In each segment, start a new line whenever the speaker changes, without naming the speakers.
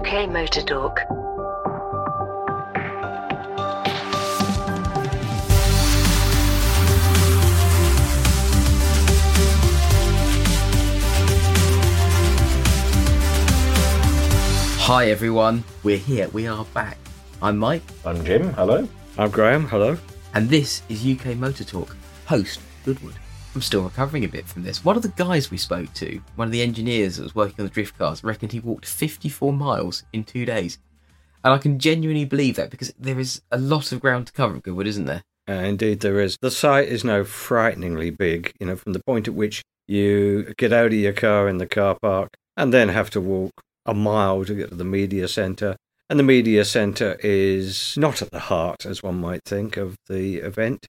UK Motor Talk.
Hi everyone, we're here, we are back. I'm Mike,
I'm Jim. Hello.
I'm Graham. Hello.
and this is UK Motor Talk, host Goodwood. I'm still recovering a bit from this. One of the guys we spoke to, one of the engineers that was working on the drift cars, reckoned he walked 54 miles in two days. And I can genuinely believe that because there is a lot of ground to cover at Goodwood, isn't there?
Uh, indeed, there is. The site is now frighteningly big, you know, from the point at which you get out of your car in the car park and then have to walk a mile to get to the media centre. And the media centre is not at the heart, as one might think, of the event.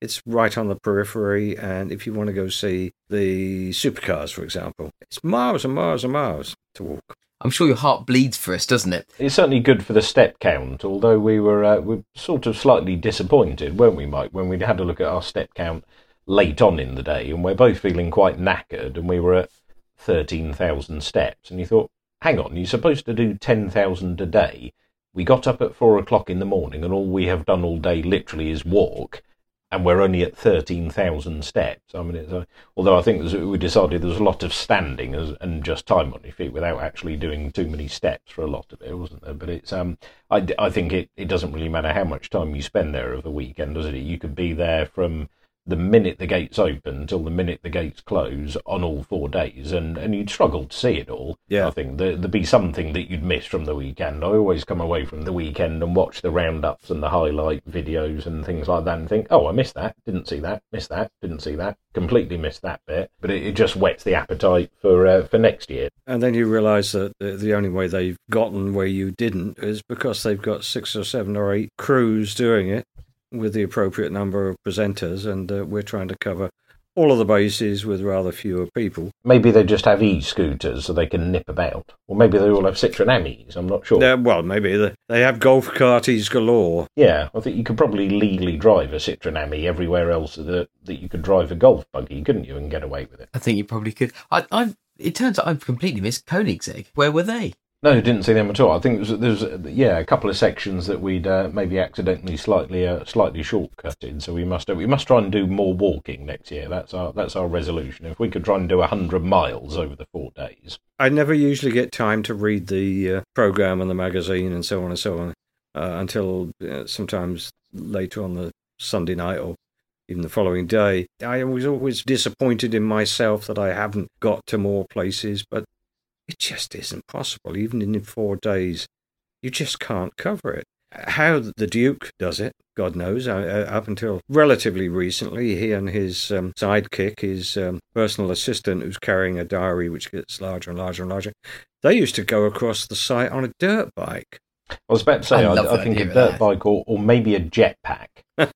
It's right on the periphery, and if you want to go see the supercars, for example, it's miles and miles and miles to walk.
I'm sure your heart bleeds for us, doesn't it?
It's certainly good for the step count, although we were uh, we were sort of slightly disappointed, weren't we, Mike, when we had a look at our step count late on in the day, and we're both feeling quite knackered, and we were at thirteen thousand steps, and you thought, hang on, you're supposed to do ten thousand a day. We got up at four o'clock in the morning, and all we have done all day literally is walk. And we're only at 13,000 steps. I mean, a, although I think we decided there was a lot of standing as, and just time on your feet without actually doing too many steps for a lot of it, wasn't there? But it's, um, I, I think it, it doesn't really matter how much time you spend there over the weekend, does it? You could be there from the minute the gates open till the minute the gates close on all four days, and, and you'd struggle to see it all.
Yeah.
I think there, there'd be something that you'd miss from the weekend. I always come away from the weekend and watch the roundups and the highlight videos and things like that and think, oh, I missed that, didn't see that, missed that, didn't see that, completely missed that bit. But it, it just whets the appetite for uh, for next year.
And then you realise that the, the only way they've gotten where you didn't is because they've got six or seven or eight crews doing it with the appropriate number of presenters, and uh, we're trying to cover all of the bases with rather fewer people.
Maybe they just have e-scooters so they can nip about, or maybe they all have Citroen Amis. I'm not sure.
Uh, well, maybe they, they have golf carties galore.
Yeah, I think you could probably legally drive a Citroen Ami everywhere else that that you could drive a golf buggy, couldn't you, and get away with it?
I think you probably could. I, I, it turns out I've completely missed Koenigsegg. Where were they?
No, didn't see them at all. I think there was, yeah, a couple of sections that we'd uh, maybe accidentally slightly uh, slightly shortcutted. So we must we must try and do more walking next year. That's our that's our resolution. If we could try and do hundred miles over the four days.
I never usually get time to read the uh, program and the magazine and so on and so on uh, until uh, sometimes later on the Sunday night or even the following day. I was always disappointed in myself that I haven't got to more places, but it just isn't possible. Even in four days, you just can't cover it. How the Duke does it, God knows. Uh, up until relatively recently, he and his um, sidekick, his um, personal assistant, who's carrying a diary which gets larger and larger and larger, they used to go across the site on a dirt bike.
I was about to say,
I
I, I, think a dirt
that.
bike or, or maybe a jetpack.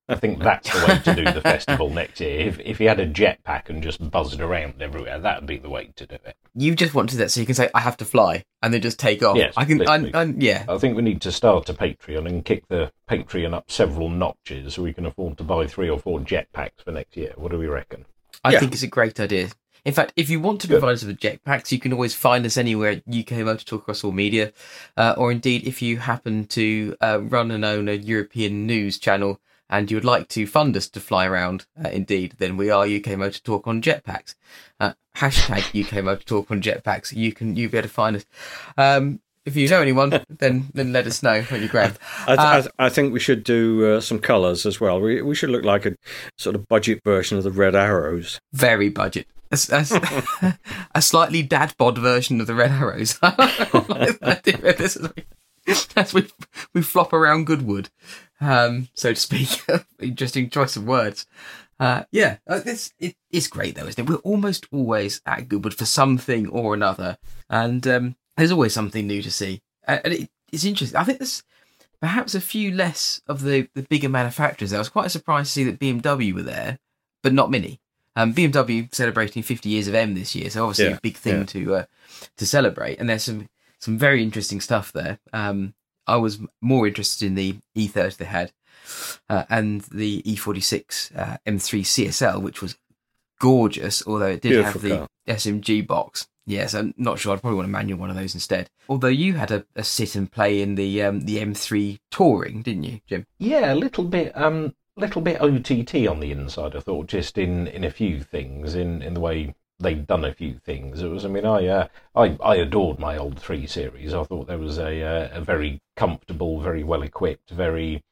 I think that's the way to do the festival next year. If if he had a jetpack and just buzzed around everywhere, that would be the way to do it.
You just wanted to that so you can say, I have to fly, and then just take off.
Yes,
I can, I,
literally.
I, yeah.
I think we need to start a Patreon and kick the Patreon up several notches so we can afford to buy three or four jetpacks for next year. What do we reckon?
I
Yeah.
think it's a great idea. In fact, if you want to provide us with jetpacks, you can always find us anywhere at UK Motor Talk across all media. Uh, or indeed, if you happen to uh, run and own a European news channel and you would like to fund us to fly around, uh, indeed, then we are UK Motor Talk on jetpacks. Uh, hashtag UK Motor Talk on jetpacks. You can you be able to find us. Um, if you know anyone, then then let us know when you grab.
I, th-
Uh,
I, th- I think we should do uh, some colours as well. We, we should look like a sort of budget version of the Red Arrows.
very budget. A, a a slightly dad bod version of the Red Arrows. As we, we flop around Goodwood, um, so to speak. Interesting choice of words. Uh, yeah, uh, this it is great though, isn't it? We're almost always at Goodwood for something or another, and um, there's always something new to see. Uh, and it, it's interesting. I think there's perhaps a few less of the the bigger manufacturers. I was quite surprised to see that BMW were there, but not many. Um, BMW celebrating 50 years of M this year, so obviously
Yeah,
a big thing
yeah.
to uh, to celebrate. And there's some some very interesting stuff there. Um, I was more interested in the E30 they had uh, and the E46 uh, M3 CSL, which was gorgeous, although it did
Beautiful
have the
car.
SMG box. Yes, I'm not sure. I'd probably want a manual one of those instead. Although you had a, a sit and play in the um, the M3 touring, didn't you, Jim?
Yeah, a little bit, um, little bit OTT on the inside. I thought just in, in a few things, in, in the way they'd done a few things. It was, I mean, I uh, I I adored my old three series. I thought there was a uh, a very comfortable, very well equipped, very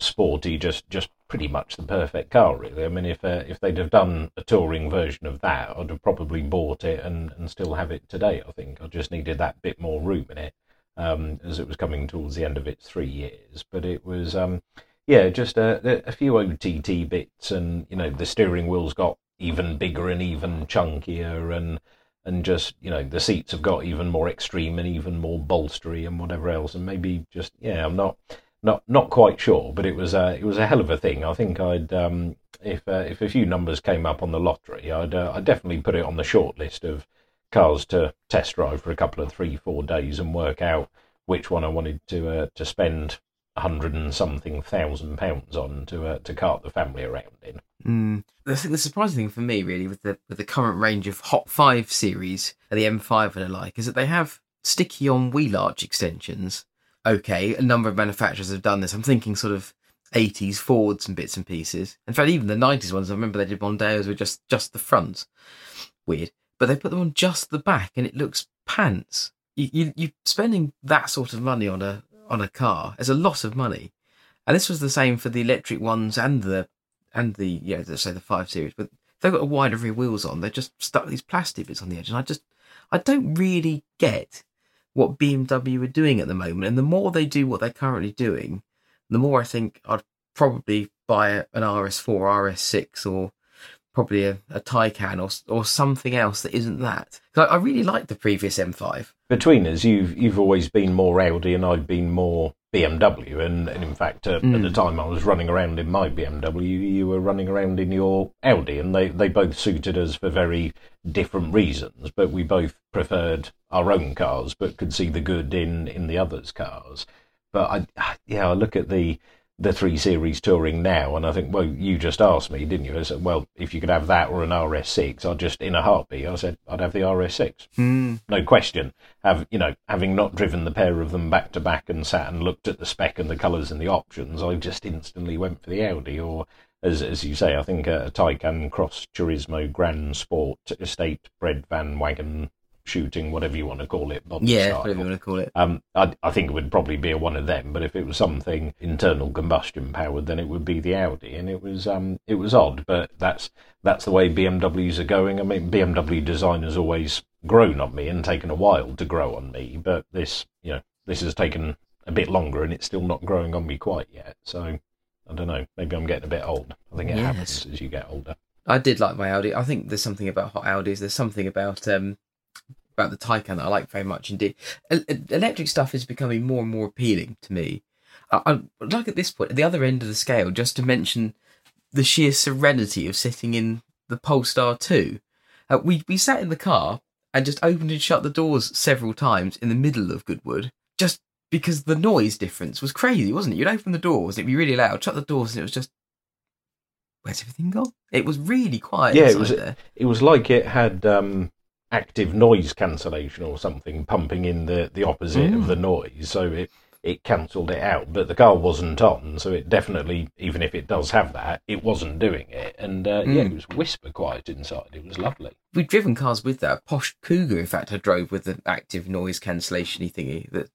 sporty, just just pretty much the perfect car, really. I mean, if uh, if they'd have done a touring version of that, I'd have probably bought it and, and still have it today. I think I just needed that bit more room in it, um, as it was coming towards the end of its three years. But it was, um, yeah, just a, a few OTT bits, and you know, the steering wheel's got even bigger and even chunkier, and and just you know, the seats have got even more extreme and even more bolstery and whatever else, and maybe just yeah, I'm not not not quite sure, but it was a it was a hell of a thing. I think I'd um, if uh, if a few numbers came up on the lottery, I'd uh, I'd definitely put it on the short list of cars to test drive for a couple of three four days and work out which one I wanted to uh, to spend a hundred and something thousand pounds on to uh, to cart the family around in.
Mm. The, the surprising thing for me, really, with the with the current range of Hot Five series, the M5 and the like, is that they have sticky on wheel arch extensions okay, a number of manufacturers have done this. I'm thinking sort of 80s Fords and bits and pieces. In fact, even the 90s ones, I remember they did Mondeos with just just the front. Weird, but they put them on just the back, and it looks pants. You you you spending that sort of money on a on a car is a lot of money, and this was the same for the electric ones and the and the yeah, let's say the five series, but they've got a wider rear wheels on. They're just stuck these plastic bits on the edge, and I just I don't really get what BMW are doing at the moment. And the more they do what they're currently doing, the more I think I'd probably buy an RS4, RS6, or probably a, a Taycan or or something else that isn't that. I, I really like the previous M5.
Between us, you've you've always been more Audi, and I've been more BMW. And, and in fact, uh, mm. at the hmm. time I was running around in my BMW, you were running around in your Audi, and they, they both suited us for very different reasons. But we both preferred our own cars, but could see the good in, in the others' cars. But I, yeah, I look at the the three series touring now, and I think, well, you just asked me, didn't you? I said, well, if you could have that or an RS6, I'd just in a heartbeat. I said, I'd have the RS6,
mm.
no question. Have you know, having not driven the pair of them back to back and sat and looked at the spec and the colours and the options, I just instantly went for the Audi. Or as as you say, I think a, a Taycan Cross Turismo Grand Sport Estate Bred Van Wagon shooting, whatever you want to call it.
Yeah,
style.
whatever you want to call it.
Um, I, I think it would probably be a one of them, but if it was something internal combustion powered, then it would be the Audi, and it was um, it was odd, but that's that's the way BMWs are going. I mean, BMW design has always grown on me and taken a while to grow on me, but this, you know, this has taken a bit longer, and it's still not growing on me quite yet. So. I don't know. Maybe I'm getting a bit old. I think it yes. happens as you get older.
I did like my Audi. I think there's something about hot Audis. There's something about um, about the Taycan that I like very much indeed. Electric stuff is becoming more and more appealing to me. I, would like at this point, at the other end of the scale, just to mention the sheer serenity of sitting in the Polestar 2. Uh, we, we sat in the car and just opened and shut the doors several times in the middle of Goodwood, just because the noise difference was crazy, wasn't it? You'd open the doors, it'd be really loud, shut the doors, and it was just where's everything gone? It was really quiet.
Yeah, it was.
There.
It was like it had um, active noise cancellation or something pumping in the, the opposite mm. of the noise, so it it cancelled it out. But the car wasn't on, so it definitely, even if it does have that, it wasn't doing it. And uh, mm. yeah, it was whisper quiet inside. It was lovely.
We've driven cars with that. Posh Cougar, in fact, I drove with an active noise cancellation thingy that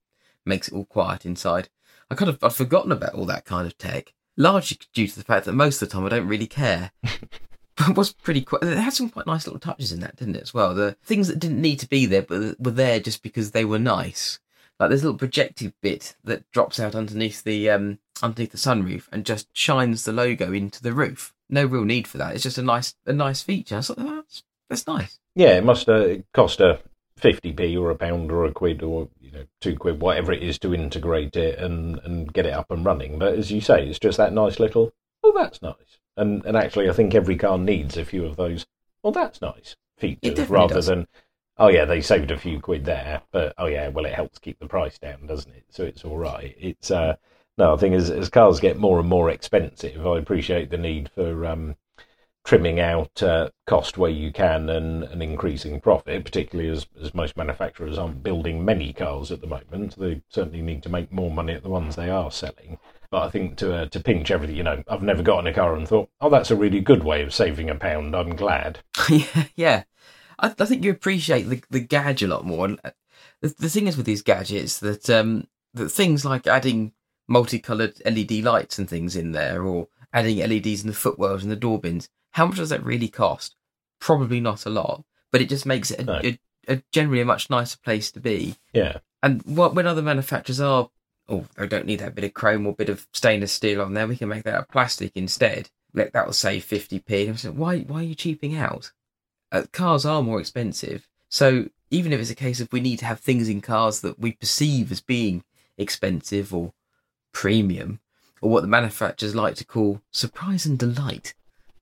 makes it all quiet inside. I kind of I'd forgotten about all that kind of tech, largely due to the fact that most of the time I don't really care. was pretty quite. It had some quite nice little touches in that, didn't it? As well, the things that didn't need to be there, but were there just because they were nice. Like a little projective bit that drops out underneath the um underneath the sunroof and just shines the logo into the roof. No real need for that. It's just a nice a nice feature. I thought oh, that's that's nice.
Yeah, it must uh, cost a fifty p or a pound or a quid or you know two quid, whatever it is, to integrate it and and get it up and running. But as you say, it's just that nice little. Oh, that's nice. And and actually, I think every car needs a few of those. Well, that's nice features rather
does.
than oh yeah, they saved a few quid there, but oh yeah, well it helps keep the price down, doesn't it? So it's all right. It's uh no, I think as as cars get more and more expensive, I appreciate the need for um trimming out uh, cost where you can and, and increasing profit, particularly as, as most manufacturers aren't building many cars at the moment. They certainly need to make more money at the ones they are selling. But I think to uh, to pinch everything, you know, I've never gotten a car and thought, oh, that's a really good way of saving a pound. I'm glad.
yeah, yeah. I, I, think you appreciate the the gadget a lot more. And uh, the, the thing is with these gadgets that um that things like adding multicolored LED lights and things in there, or adding LEDs in the footwells and the door bins, how much does that really cost? Probably not a lot, but it just makes it a, no. a, a generally a much nicer place to be.
Yeah.
And what when other manufacturers are, oh, they don't need that bit of chrome or bit of stainless steel on there. We can make that out of plastic instead. Like, That will save fifty p. And I'm saying, why why are you cheaping out? Uh, cars are more expensive, so even if it's a case of we need to have things in cars that we perceive as being expensive or premium, or what the manufacturers like to call surprise and delight,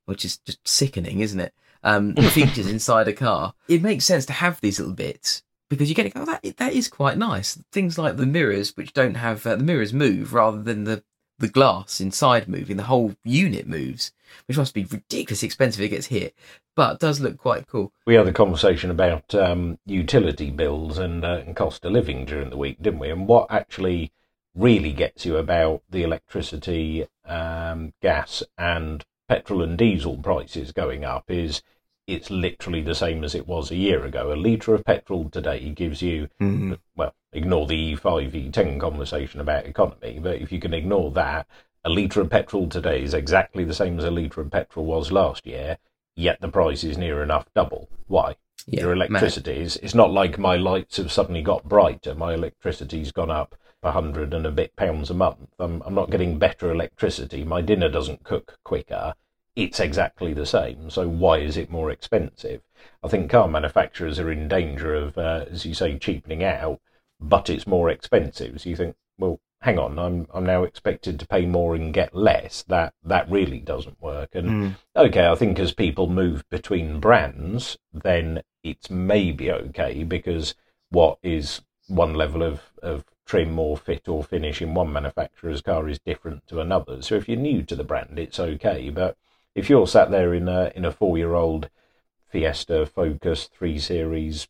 which is just sickening, isn't it? Um, features inside a car. It makes sense to have these little bits because you get oh that that is quite nice. Things like the mirrors, which don't have uh, the mirrors move rather than the the glass inside moving. The whole unit moves, which must be ridiculously expensive if it gets hit, but does look quite cool.
We had a conversation about um, utility bills and, uh, and cost of living during the week, didn't we? And what actually really gets you about the electricity, um, gas, and petrol and diesel prices going up is it's literally the same as it was a year ago. A litre of petrol today gives you, mm-hmm. well, ignore the E5, E10 conversation about economy, but if you can ignore that, a litre of petrol today is exactly the same as a litre of petrol was last year, yet the price is near enough double. Why? Yeah, Your electricity is, it's not like my lights have suddenly got brighter. My electricity's gone up a hundred and a bit pounds a month. I'm, I'm not getting better electricity. My dinner doesn't cook quicker. It's exactly the same. So why is it more expensive? I think car manufacturers are in danger of, uh, as you say, cheapening out, but it's more expensive. So you think, well, hang on, I'm I'm now expected to pay more and get less. That that really doesn't work. And mm. okay, I think as people move between brands, then it's maybe okay because what is one level of, of trim or fit or finish in one manufacturer's car is different to another. So if you're new to the brand, it's okay. But if you're sat there in a in a four year old Fiesta, Focus, three series,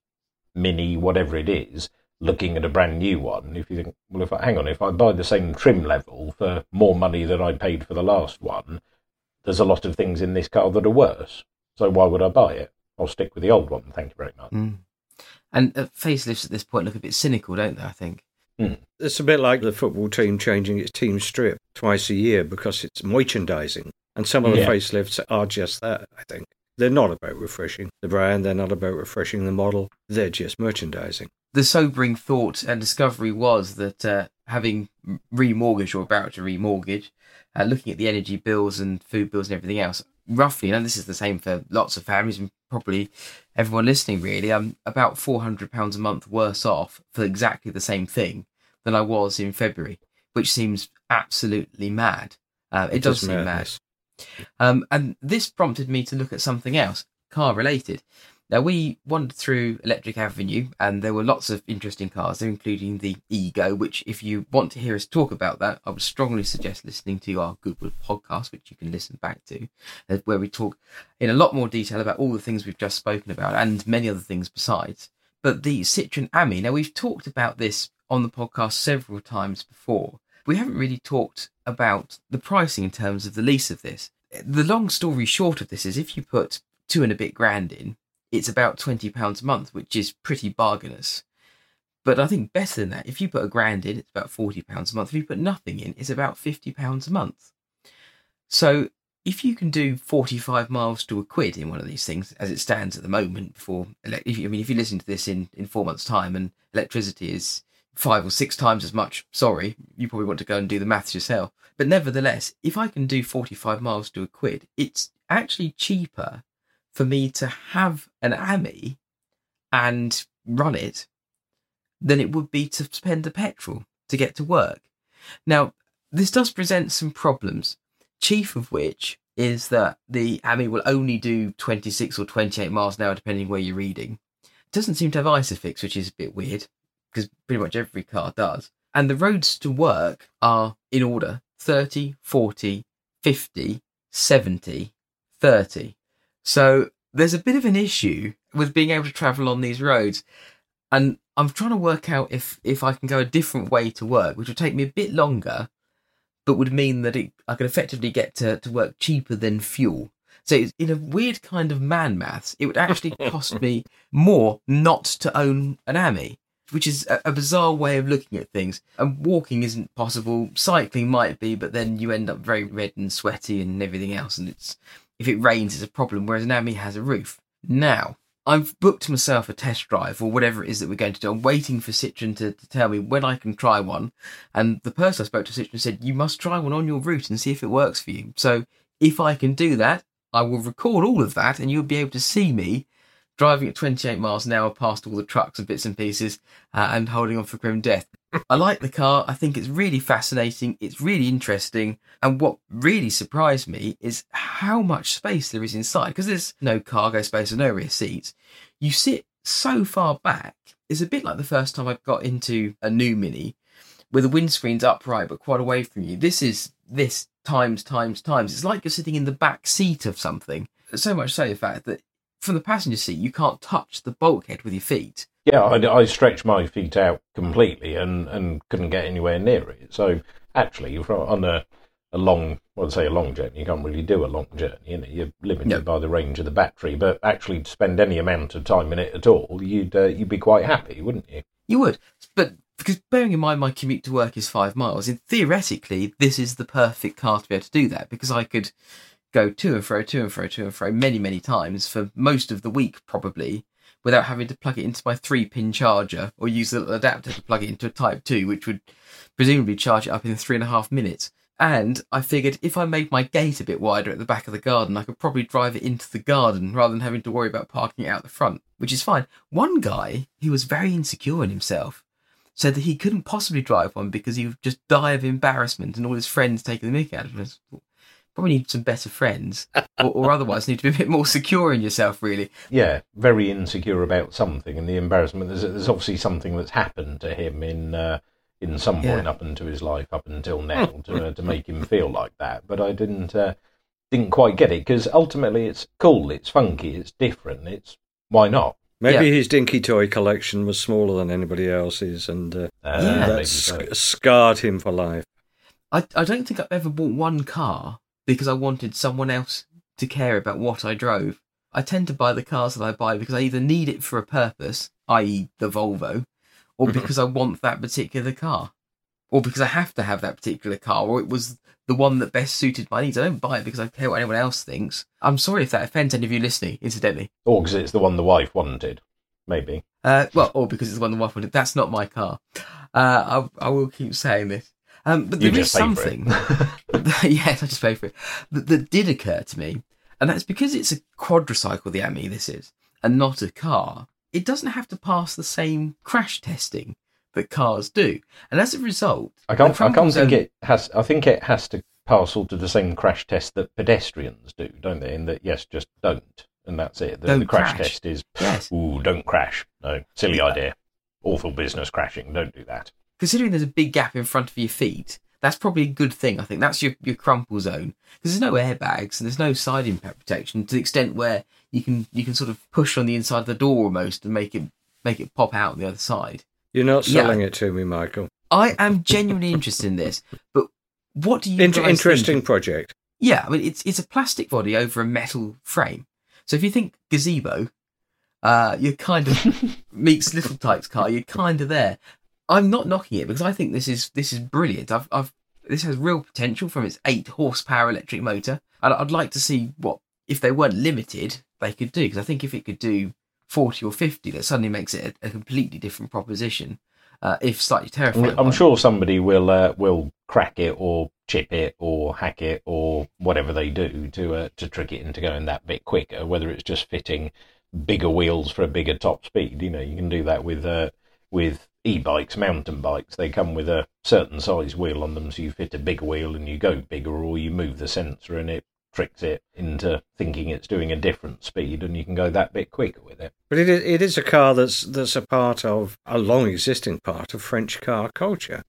Mini, whatever it is, looking at a brand new one, if you think, well, if I, hang on, if I buy the same trim level for more money than I paid for the last one, there's a lot of things in this car that are worse. So why would I buy it? I'll stick with the old one. Thank you very much.
Mm. And uh, facelifts at this point look a bit cynical, don't they? I think.
Mm. It's a bit like the football team changing its team strip twice a year because it's merchandising. And some of the yeah. facelifts are just that, I think. They're not about refreshing the brand, they're not about refreshing the model, they're just merchandising.
The sobering thought and discovery was that uh, having remortgaged or about to remortgage, uh, looking at the energy bills and food bills and everything else, roughly, and this is the same for lots of families and probably everyone listening, really, I'm about £400 a month worse off for exactly the same thing than I was in February, which seems absolutely mad. Uh, it, it does seem mad. Um, and this prompted me to look at something else, car related. Now, we wandered through Electric Avenue and there were lots of interesting cars including the Ego, which, if you want to hear us talk about that, I would strongly suggest listening to our Goodwood podcast, which you can listen back to, uh, where we talk in a lot more detail about all the things we've just spoken about and many other things besides. But the Citroen Ami, now we've talked about this on the podcast several times before. We haven't really talked about the pricing in terms of the lease of this. The long story short of this is if you put two and a bit grand in, it's about £20 a month, which is pretty bargainous. But I think better than that, if you put a grand in, it's about £40 a month. If you put nothing in, it's about £50 a month. So if you can do 45 miles to a quid in one of these things, as it stands at the moment, before, if you, I mean, if you listen to this in, in four months' time and electricity is five or six times as much, sorry, you probably want to go and do the maths yourself. But nevertheless, if I can do 45 miles to a quid, it's actually cheaper for me to have an Ami and run it than it would be to spend the petrol to get to work. Now, this does present some problems, chief of which is that the Ami will only do 26 or 28 miles an hour, depending where you're reading. It doesn't seem to have ISOFIX, which is a bit weird because pretty much every car does. And the roads to work are in order 30, 40, 50, 70, 30. So there's a bit of an issue with being able to travel on these roads. And I'm trying to work out if, if I can go a different way to work, which would take me a bit longer, but would mean that it, I could effectively get to, to work cheaper than fuel. So it's, in a weird kind of man maths, it would actually cost me more not to own an AMI, which is a, bizarre way of looking at things. And walking isn't possible, cycling might be, but then you end up very red and sweaty and everything else. And it's if it rains, it's a problem, whereas an has a roof. Now, I've booked myself a test drive or whatever it is that we're going to do. I'm waiting for Citroen to, to tell me when I can try one. And the person I spoke to Citroen said, You must try one on your route and see if it works for you. So if I can do that, I will record all of that and you'll be able to see me driving at 28 miles an hour past all the trucks and bits and pieces uh, and holding on for grim death. I like the car. I think it's really fascinating. It's really interesting. And what really surprised me is how much space there is inside because there's no cargo space or no rear seats. You sit so far back. It's a bit like the first time I got into a new Mini where the windscreen's upright but quite away from you. This is this times, times, times. It's like you're sitting in the back seat of something. So much so, in fact, that from the passenger seat, you can't touch the bulkhead with your feet.
Yeah, I, I stretched my feet out completely and, and couldn't get anywhere near it. So actually, on a, a long, well, say a long journey, you can't really do a long journey. You know, you're limited no. by the range of the battery. But actually, to spend any amount of time in it at all, you'd uh, you'd be quite happy, wouldn't you?
You would, but because bearing in mind my commute to work is five miles, and theoretically, this is the perfect car to be able to do that because I could go to and fro, to and fro, to and fro many, many times for most of the week, probably, without having to plug it into my three pin charger or use the adapter to plug it into a Type 2, which would presumably charge it up in three and a half minutes. And I figured if I made my gate a bit wider at the back of the garden, I could probably drive it into the garden rather than having to worry about parking it out the front, which is fine. One guy who was very insecure in himself said that he couldn't possibly drive one because he would just die of embarrassment and all his friends taking the mick out of him probably need some better friends, or, or, otherwise need to be a bit more secure in yourself, really.
Yeah, very insecure about something, and the embarrassment. There's, there's obviously something that's happened to him in uh, in some point yeah. up into his life, up until now, to uh, to make him feel like that. But I didn't uh, didn't quite get it because ultimately it's cool, it's funky, it's different. It's why not?
Maybe yeah. his dinky toy collection was smaller than anybody else's, and uh, yeah. that sc- scarred him for life.
I, I don't think I've ever bought one car because I wanted someone else to care about what I drove. I tend to buy the cars that I buy because I either need it for a purpose, i.e., the Volvo, or mm-hmm. because I want that particular car, or because I have to have that particular car, or it was the one that best suited my needs. I don't buy it because I care what anyone else thinks. I'm sorry if that offends any of you listening, incidentally.
Or because it's the one the wife wanted, maybe.
Uh, well, or because it's the one the wife wanted. That's not my car. Uh, I, I will keep saying this. Um, but you there is something. yes, I just pay for it. That, that did occur to me, and that's because it's a quadricycle. The AMI this is, and not a car. It doesn't have to pass the same crash testing that cars do, and as a result,
I can't. I can't think it has. I think it has to pass all to the same crash test that pedestrians do, don't they? In that, yes, just don't, and that's it. The, the crash, crash, test is, yes. ooh, don't crash. No, silly idea. Awful business crashing. Don't do that
considering there's a big gap in front of your feet, that's probably a good thing. I think that's your, your crumple zone because there's no airbags and there's no side impact protection to the extent where you can you can sort of push on the inside of the door almost and make it make it pop out on the other side.
You're not selling yeah. it to me, Michael.
I am genuinely interested in this, but what do you
Inter- interesting think? project?
Yeah, I mean it's it's a plastic body over a metal frame. So if you think gazebo, uh, you're kind of meets Little Tikes car. You're kind of there. I'm not knocking it because I think this is this is brilliant. I've, I've this has real potential from its eight horsepower electric motor. I'd, I'd like to see what if they weren't limited they could do because I think if it could do 40 or 50 that suddenly makes it a, a completely different proposition uh, if slightly terrifying
I'm sure somebody will uh, will crack it or chip it or hack it or whatever they do to uh, to trick it into going that bit quicker whether it's just fitting bigger wheels for a bigger top speed you know you can do that with uh, with e-bikes, mountain bikes, they come with a certain size wheel on them, so you fit a big wheel and you go bigger, or you move the sensor and it tricks it into thinking it's doing a different speed, and you can go that bit quicker with it.
But it is, it is a car that's that's a part of a long existing part of French car culture.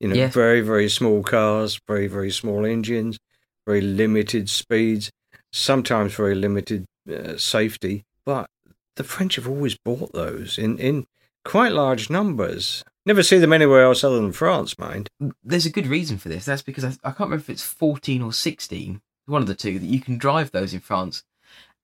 You know, yes. very very small cars, very very small engines, very limited speeds, sometimes very limited uh, safety, but the French have always bought those in, in quite large numbers. Never see them anywhere else other than France, mind.
There's a good reason for this. That's because I, I can't remember if it's 14 or 16, one of the two, that you can drive those in France,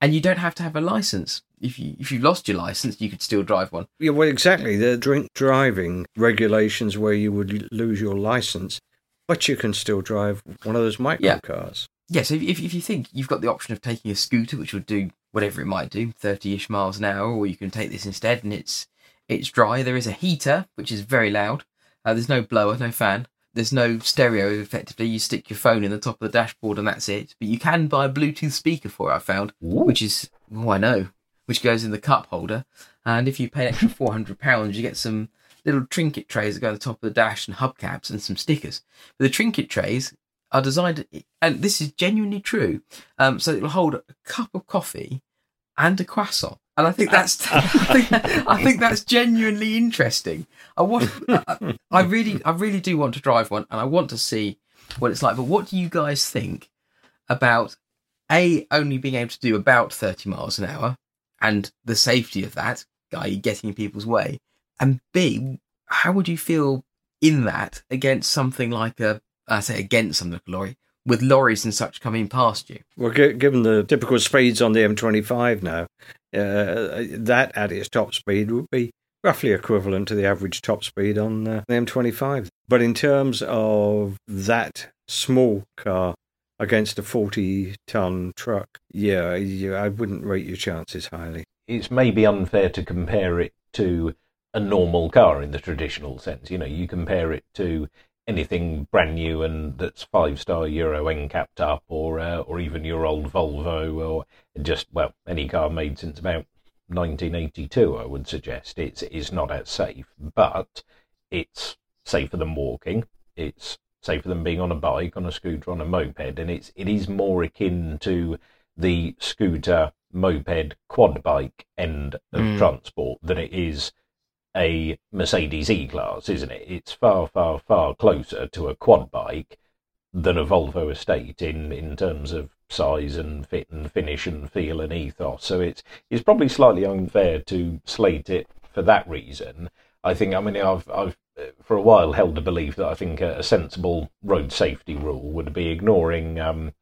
and you don't have to have a license. If you if you lost your license, you could still drive one.
Yeah, well, exactly. The drink driving regulations where you would lose your license, but you can still drive one of those micro
Yeah.
cars.
Yeah, so if, if you think you've got the option of taking a scooter, which would do whatever it might do, 30-ish miles an hour, or you can take this instead, and it's it's dry. There is a heater, which is very loud. Uh, there's no blower, no fan. There's no stereo. Effectively, you stick your phone in the top of the dashboard, and that's it. But you can buy a Bluetooth speaker for it. I found,
Ooh.
which is oh, I know, which goes in the cup holder. And if you pay an extra four hundred pounds, you get some little trinket trays that go on the top of the dash and hubcaps and some stickers. But the trinket trays are designed, and this is genuinely true. Um, so it'll hold a cup of coffee and a croissant. And I think ah. that's I think, I think that's genuinely interesting. I want, I, really, I really do want to drive one, and I want to see what it's like. But what do you guys think about a only being able to do about thirty miles an hour, and the safety of that, guy getting in people's way, and b how would you feel in that against something like a I say against something like a lorry with lorries and such coming past you?
Well, gi- given the typical speeds on the M25 now, uh, that at its top speed would be roughly equivalent to the average top speed on uh, the M25. But in terms of that small car against a 40 ton truck, yeah, yeah, I wouldn't rate your chances highly.
it's maybe unfair to compare it to a normal car in the traditional sense. You know, you compare it to anything brand new and that's five star Euro NCAP'd up, or uh, or even your old Volvo, or just well any car made since about 1982. I would suggest it's it's not as safe, but it's safer than walking. It's safer than being on a bike, on a scooter, on a moped, and it's it is more akin to the scooter, moped, quad bike end of
Mm.
transport than it is a Mercedes E Class, isn't it? It's far, far, far closer to a quad bike than a Volvo Estate in, in terms of size and fit and finish and feel and ethos. So it's it's probably slightly unfair to slate it for that reason. I think I mean I've I've uh, for a while held the belief that I think a, a sensible road safety rule would be ignoring um,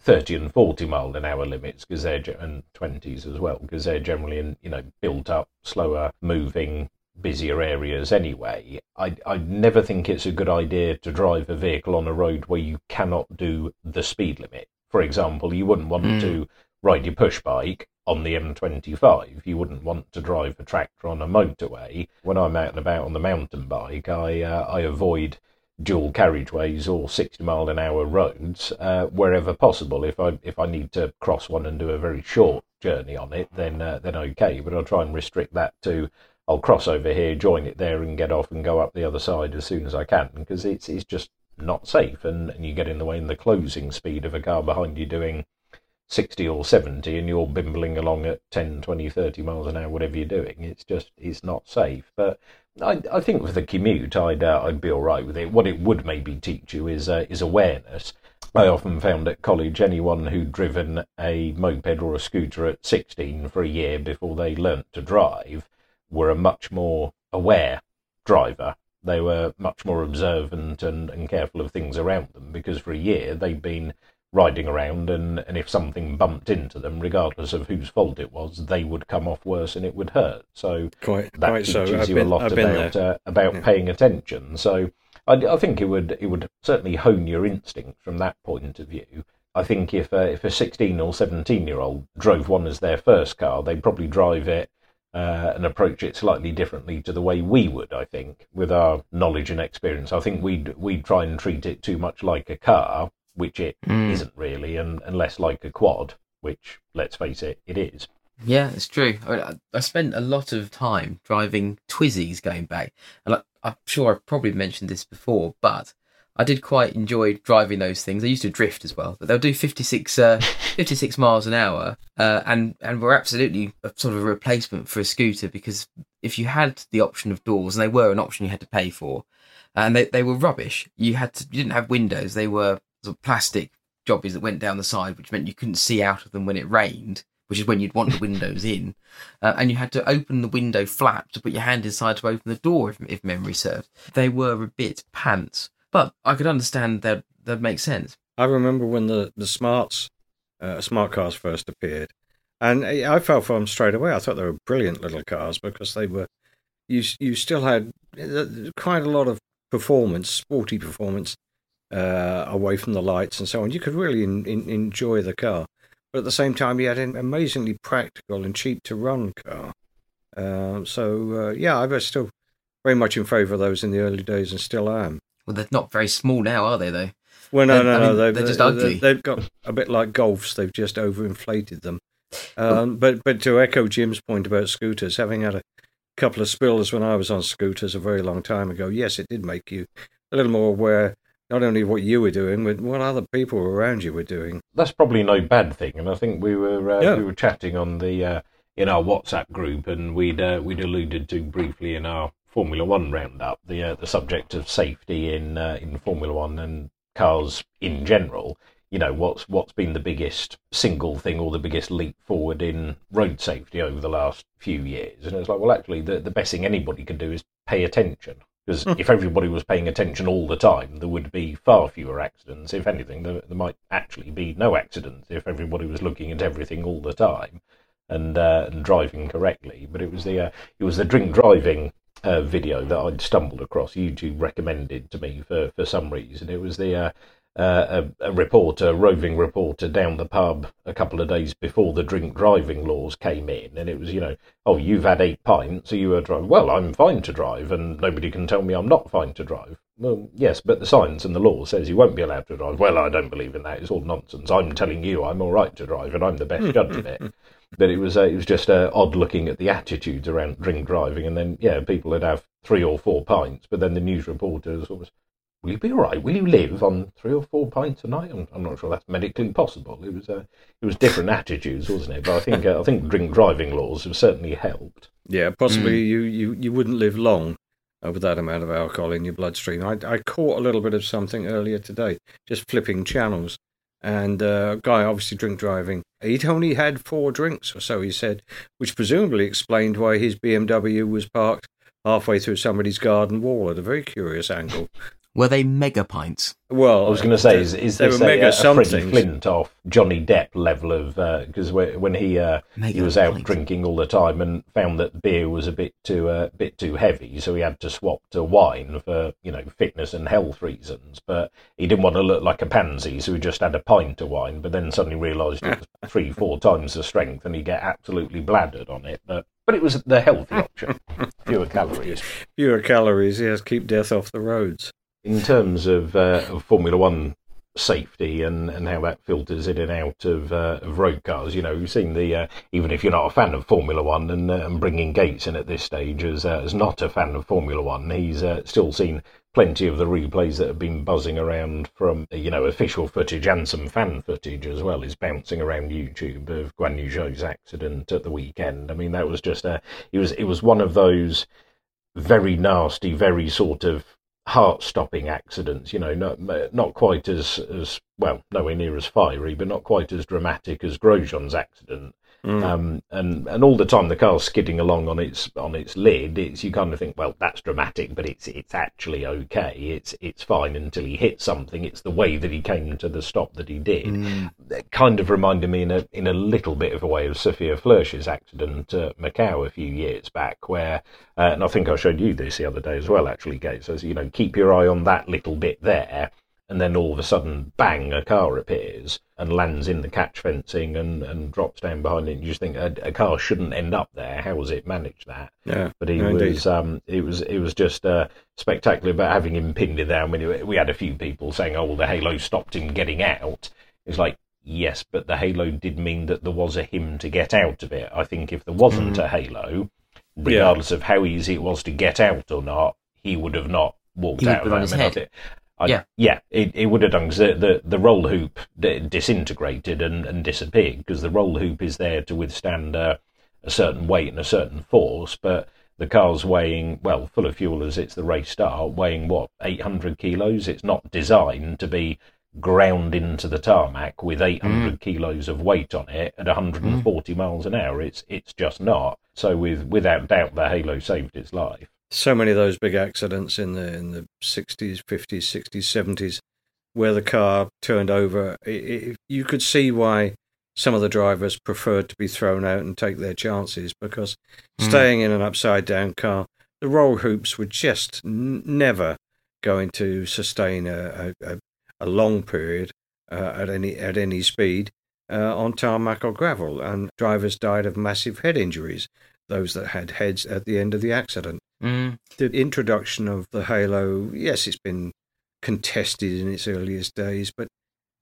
30 and 40 mile an hour limits because they're and 20s as well because they're generally in you know built up slower moving busier areas anyway I I never think it's a good idea to drive a vehicle on a road where you cannot do the speed limit for example you wouldn't want
Mm.
to ride your push bike on the M25 you wouldn't want to drive a tractor on a motorway when I'm out and about on the mountain bike I uh, I avoid dual carriageways or 60 mile an hour roads uh, wherever possible. If I if I need to cross one and do a very short journey on it, then uh, then okay. But I'll try and restrict that to I'll cross over here, join it there, and get off and go up the other side as soon as I can because it's it's just not safe and, and you get in the way in the closing speed of a car behind you doing 60 or 70 and you're bimbling along at 10 20 30 miles an hour whatever you're doing it's just it's not safe but I, I think for the commute, I'd uh, I'd be all right with it. What it would maybe teach you is uh, is awareness. I often found at college anyone who'd driven a moped or a scooter at 16 for a year before they learnt to drive were a much more aware driver. They were much more observant and, and careful of things around them because for a year they'd been riding around and, and if something bumped into them, regardless of whose fault it was, they would come off worse and it would hurt. So
Quite,
that
quite so.
teaches
I've
you
been,
a lot about
there.
uh, about
Yeah.
paying attention. So I, I think it would it would certainly hone your instinct from that point of view. I think if uh, if a sixteen or seventeen year old drove one as their first car, they'd probably drive it uh, and approach it slightly differently to the way we would. I think with our knowledge and experience, I think we'd we'd try and treat it too much like a car, which it
Mm.
not really, and, and less like a quad, which let's face it, it is.
Yeah, it's true. I, I spent a lot of time driving Twizzies going back, and I, I'm sure I've probably mentioned this before, but I did quite enjoy driving those things. I used to drift as well, but they'll do 56, uh, 56 miles an hour, uh, and and were absolutely a sort of a replacement for a scooter because if you had the option of doors, and they were an option you had to pay for, and they, they were rubbish. You had to, you didn't have windows; they were sort of plastic jobbies that went down the side, which meant you couldn't see out of them when it rained which is when you'd want the windows in, uh, and you had to open the window flap to put your hand inside to open the door, if, if memory serves. They were a bit pants, but I could understand that that makes sense.
I remember when the the smarts, uh, smart cars first appeared, and I fell for them straight away. I thought they were brilliant little cars because they were, you you still had uh, quite a lot of performance, sporty performance, uh, away from the lights and so on. You could really in, in, enjoy the car, but at the same time, you had an amazingly practical and cheap to run car. Uh, so uh, yeah, I was still very much in favour of those in the early days, and still am.
Well, they're not very small now, are they? Though.
Well, no,
They're-
no,
I
no. They've,
they're just ugly.
They've got a bit like golfs. They've just overinflated them. Um, but but to echo Jim's point about scooters, having had a couple of spills when I was on scooters a very long time ago, yes, it did make you a little more aware not only what you were doing, but what other people around you were doing.
That's probably no bad thing, and I think we were uh,
Yeah.
we were chatting on the uh, in our WhatsApp group, and we'd uh, we'd alluded to briefly in our Formula One roundup the uh, the subject of safety in uh, in Formula One and cars in general. You know what's what's been the biggest single thing or the biggest leap forward in road safety over the last few years, and it's like well actually the the best thing anybody can do is pay attention. Because if everybody was paying attention all the time, there would be far fewer accidents. If anything, there, there might actually be no accidents if everybody was looking at everything all the time and uh, and driving correctly. But it was the uh, it was the drink driving uh, video that I'd stumbled across. YouTube recommended to me for, for some reason. It was the uh, uh, a, a reporter, roving reporter, down the pub a couple of days before the drink driving laws came in, and it was you know, oh, you've had eight pints, so you are driving. Well, I'm fine to drive, and nobody can tell me I'm not fine to drive. Well, yes, but the science and the law says you won't be allowed to drive. Well, I don't believe in that. It's all nonsense. I'm telling you I'm all right to drive, and I'm the best judge of it. But it was uh, it was just uh, odd looking at the attitudes around drink driving, and then yeah, people would have three or four pints, but then the news reporters was, "Will you be all right? Will you live on three or four pints a night?" I'm, I'm not sure that's medically possible. It was uh, it was different attitudes, wasn't it? But I think uh, I think drink driving laws have certainly helped.
Yeah, possibly you, you, you wouldn't live long uh, with that amount of alcohol in your bloodstream. I, I caught a little bit of something earlier today, just flipping channels. And uh, a guy, obviously drink driving, he'd only had four drinks or so, he said, which presumably explained why his BMW was parked halfway through somebody's garden wall at a very curious angle.
Were they mega pints?
Well,
I was going to say, is, is
they
this
were
a,
mega
a Freddie
somethings.
Flintoff Johnny Depp level of because when he uh, he was out
pints.
drinking all the time and found that beer was a bit too uh, bit too heavy, so he had to swap to wine for you know fitness and health reasons. But he didn't want to look like a pansy, so he just had a pint of wine. But then suddenly realised it was three four times the strength, and he get absolutely bladdered on it. But but it was the healthy option, fewer calories.
fewer calories, yes, keep death off the roads.
In terms of, uh, of Formula One safety and, and how that filters in and out of, uh, of road cars, you know, you've seen the uh, even if you're not a fan of Formula One and, uh, and bringing Gates in at this stage as uh, as not a fan of Formula One, he's uh, still seen plenty of the replays that have been buzzing around from you know official footage and some fan footage as well is bouncing around YouTube of Guan Yu Zhou's accident at the weekend. I mean, that was just a it was it was one of those very nasty, very sort of heart-stopping accidents. You know, not not quite as as well, nowhere near as fiery, but not quite as dramatic as Grosjean's accident.
Mm.
Um, and and all the time the car's skidding along on its on its lid. It's you kind of think, well, that's dramatic, but it's it's actually okay. It's it's fine until he hits something. It's the way that he came to the stop that he did.
Mm.
It kind of reminded me in a in a little bit of a way of Sophia Flörsch's accident at Macau a few years back, where uh, and I think I showed you this the other day as well. Actually, Gates, as you know, keep your eye on that little bit there. And then all of a sudden, bang, a car appears and lands in the catch fencing and, and drops down behind it. And you just think a, a car shouldn't end up there. How has it managed that?
Yeah,
But he
no,
was, um, it was, it was just uh, spectacular about having him pinned it down. When we had a few people saying, "Oh, the halo stopped him getting out." It's like, yes, but the halo did mean that there was a him to get out of it. I think if there wasn't
Mm.
a halo, regardless of how easy it was to get out or not, he would have not walked
He
out of that. I mean, I
head.
thi- I,
Yeah.
yeah, it, it would have done 'cause the, the the roll hoop d- disintegrated and, and disappeared because the roll hoop is there to withstand uh, a certain weight and a certain force, but the car's weighing well, full of fuel as it's the race start, weighing what eight hundred kilos. It's not designed to be ground into the tarmac with 800 kilos of weight on it at 140 miles an hour. It's it's just not. So with without doubt, the Halo saved its life.
So many of those big accidents in the in the sixties, fifties, sixties, seventies, where the car turned over. It, it, you could see why some of the drivers preferred to be thrown out and take their chances because
Mm.
staying in an upside down car, the roll hoops were just n- never going to sustain a, a, a, a long period uh, at any at any speed uh, on tarmac or gravel, and drivers died of massive head injuries. Those that had heads at the end of the accident.
Mm.
The introduction of the Halo, yes, it's been contested in its earliest days, but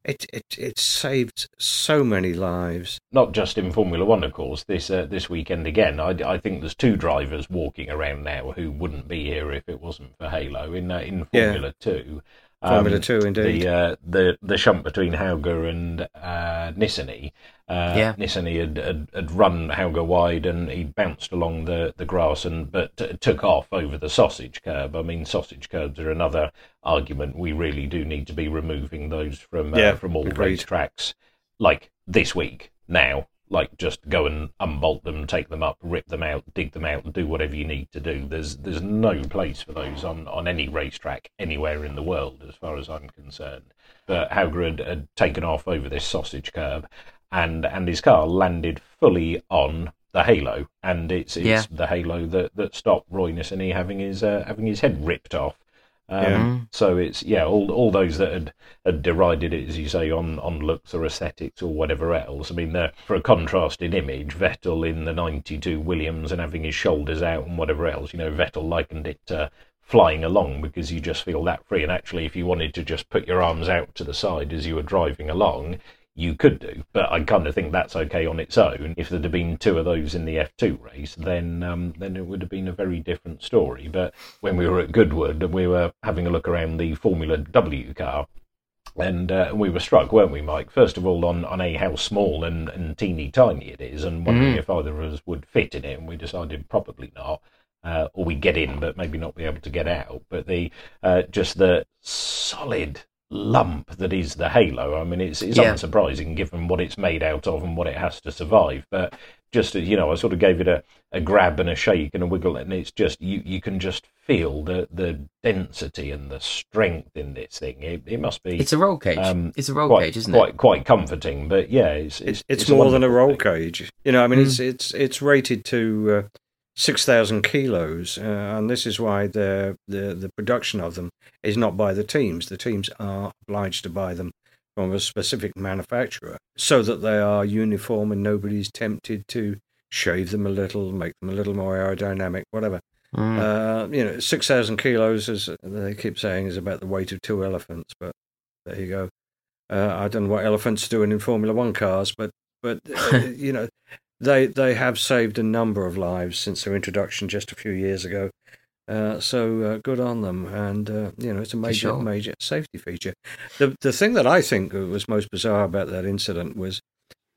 it it it saved so many lives.
Not just in Formula One, of course. This uh, this weekend again, I, I think there's two drivers walking around now who wouldn't be here if it wasn't for Halo in uh, in
Yeah.
Formula Two.
Formula
Um,
Two, indeed.
the uh, the the shunt between Hauger and uh, Nissany. Uh,
Yeah.
Nissany had, had had run Hauger wide and he bounced along the, the grass and but t- took off over the sausage curb. I mean, sausage curbs are another argument. We really do need to be removing those from uh,
Yeah,
from all
agreed.
racetracks, like this week now. Like just go and unbolt them, take them up, rip them out, dig them out, and do whatever you need to do. There's there's no place for those on, on any racetrack anywhere in the world, as far as I'm concerned. But Hauger had, had taken off over this sausage curb, and and his car landed fully on the halo, and it's it's
Yeah.
the halo that, that stopped Roy Nissany having his uh, having his head ripped off. Um,
Yeah.
Mm.
So it's yeah, all all those that had, had derided it, as you say, on, on looks or aesthetics or whatever else. I mean, for a contrasted image, Vettel in the '92 Williams and having his shoulders out and whatever else. You know, Vettel likened it to flying along because you just feel that free. And actually, if you wanted to just put your arms out to the side as you were driving along, you could do, but I kind of think that's okay on its own. If there'd have been two of those in the F2 race, then um, then it would have been a very different story. But when we were at Goodwood and we were having a look around the Formula W car, and uh, we were struck, weren't we, Mike? First of all, on, on a how small and, and teeny tiny it is, and wondering
Mm.
if either of us would fit in it, and we decided probably not. Uh, or we get in, but maybe not be able to get out. But the uh, just the solid lump that is the Halo. I mean, it's it's
Yeah.
unsurprising given what it's made out of and what it has to survive. But just you know, I sort of gave it a, a grab and a shake and a wiggle, and it's just you you can just feel the the density and the strength in this thing. It, it must be
It's a roll cage.
Um,
it's a roll
quite
cage, isn't
quite
it?
quite comforting. But yeah, it's
It's,
it's,
it's, more than a roll
thing.
cage. You know, I mean,
Mm.
it's it's it's rated to uh, six thousand kilos, uh, and this is why the the the production of them is not by the teams. The teams are obliged to buy them from a specific manufacturer, so that they are uniform and nobody's tempted to shave them a little, make them a little more aerodynamic, whatever.
Mm.
Uh, you know, six thousand kilos, as they keep saying, is about the weight of two elephants. But there you go. Uh, I don't know what elephants are doing in Formula One cars, but but uh, you know, they they have saved a number of lives since their introduction just a few years ago. Uh, so uh, good on them, and uh, you know it's a major
sure.
major safety feature. The the thing that I think was most bizarre about that incident was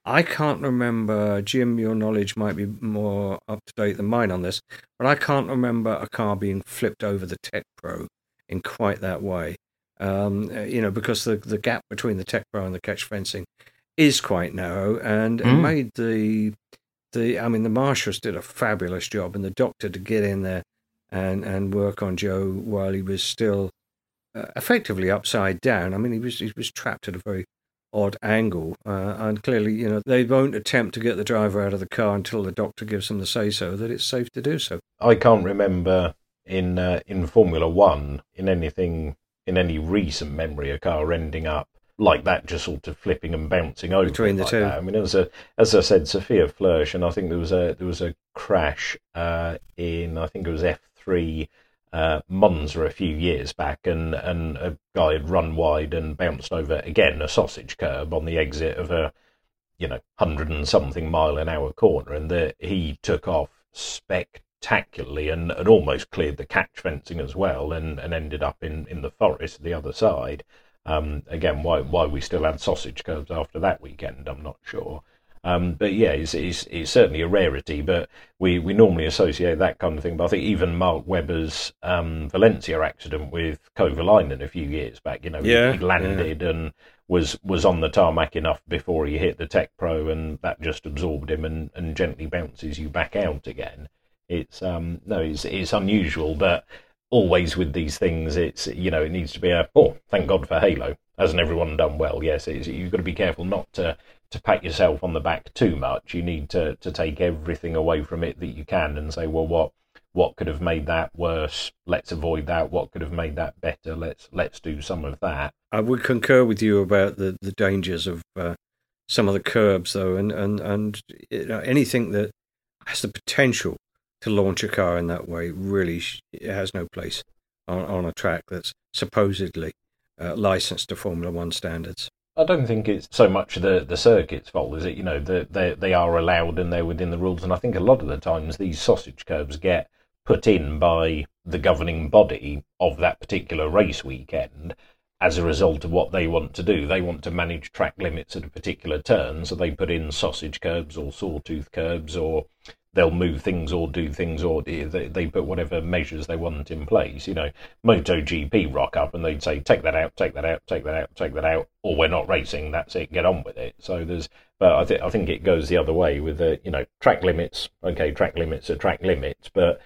I can't remember, Jim, your knowledge might be more up to date than mine on this, but I can't remember a car being flipped over the Tech Pro in quite that way. Um, uh, you know, because the, the gap between the Tech Pro and the catch fencing is quite narrow and it
Mm.
made the, the, I mean, the marshals did a fabulous job and the doctor to get in there and, and work on Zhou while he was still uh, effectively upside down. I mean, he was, he was trapped at a very odd angle. Uh, and clearly, you know, they won't attempt to get the driver out of the car until the doctor gives them the say so that it's safe to do so.
I can't remember in uh, in Formula One in anything in any recent memory a car ending up like that, just sort of flipping and bouncing over
Between the
like
two.
that. I mean, it was a as I said, Sophia Flörsch, and I think there was a there was a crash uh, in I think it was F three. Uh, Monza a few years back, and, and a guy had run wide and bounced over again a sausage curb on the exit of a you know hundred and something mile an hour corner, and the, he took off spectacularly and, and almost cleared the catch fencing as well, and, and ended up in, in the forest the other side. Um, again, why why we still had sausage curbs after that weekend, I'm not sure. Um, but yeah, it's, it's, it's, certainly a rarity. But we, we normally associate that kind of thing. But I think even Mark Webber's um, Valencia accident with Kovalainen a few years back, you know,
yeah,
he, he landed yeah. and was was on the tarmac enough before he hit the TecPro, and that just absorbed him and, and gently bounces you back out again. It's um no, it's it's unusual, but always with these things, it's you know it needs to be a oh thank God for Halo. Hasn't everyone done well? Yes, you've got to be careful not to to pat yourself on the back too much. You need to to take everything away from it that you can and say, well, what what could have made that worse? Let's avoid that. What could have made that better? Let's let's do some of that.
I would concur with you about the the dangers of uh, some of the curbs, though, and and and you know, anything that has the potential to launch a car in that way really it has no place on, on a track that's supposedly uh, licensed to Formula One standards.
I don't think it's so much the, the circuit's fault, is it? You know, the, they, they are allowed and they're within the rules. And I think a lot of the times these sausage curbs get put in by the governing body of that particular race weekend as a result of what they want to do. They want to manage track limits at a particular turn, so they put in sausage curbs or sawtooth curbs or they'll move things or do things or they, they put whatever measures they want in place. You know, MotoGP rock up and they'd say, take that out, take that out, take that out, take that out, or we're not racing. That's it. Get on with it. So there's, but I think I think it goes the other way with the you know track limits. Okay, track limits are track limits, but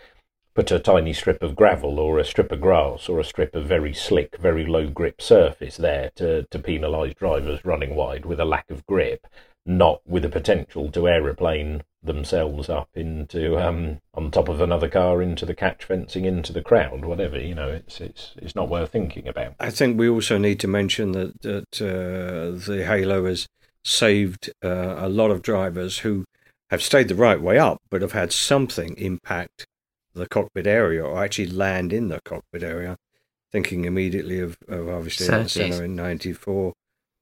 put a tiny strip of gravel or a strip of grass or a strip of very slick, very low grip surface there to, to penalise drivers running wide with a lack of grip, not with the potential to aeroplane themselves up into um, on top of another car into the catch fencing into the crowd whatever you know it's it's it's not worth thinking about.
I think we also need to mention that that uh, the halo has saved uh, a lot of drivers who have stayed the right way up but have had something impact the cockpit area or actually land in the cockpit area. Thinking immediately of, of obviously Senna in 94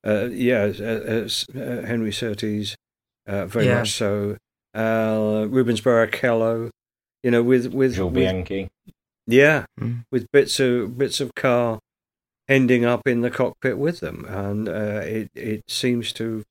uh, yeah uh, uh, henry surtees uh, very yeah. much so uh, Rubens Barrichello, you know, with with,
Jules Bianchi.
Yeah, mm. with bits of bits of car ending up in the cockpit with them, and uh, it it seems to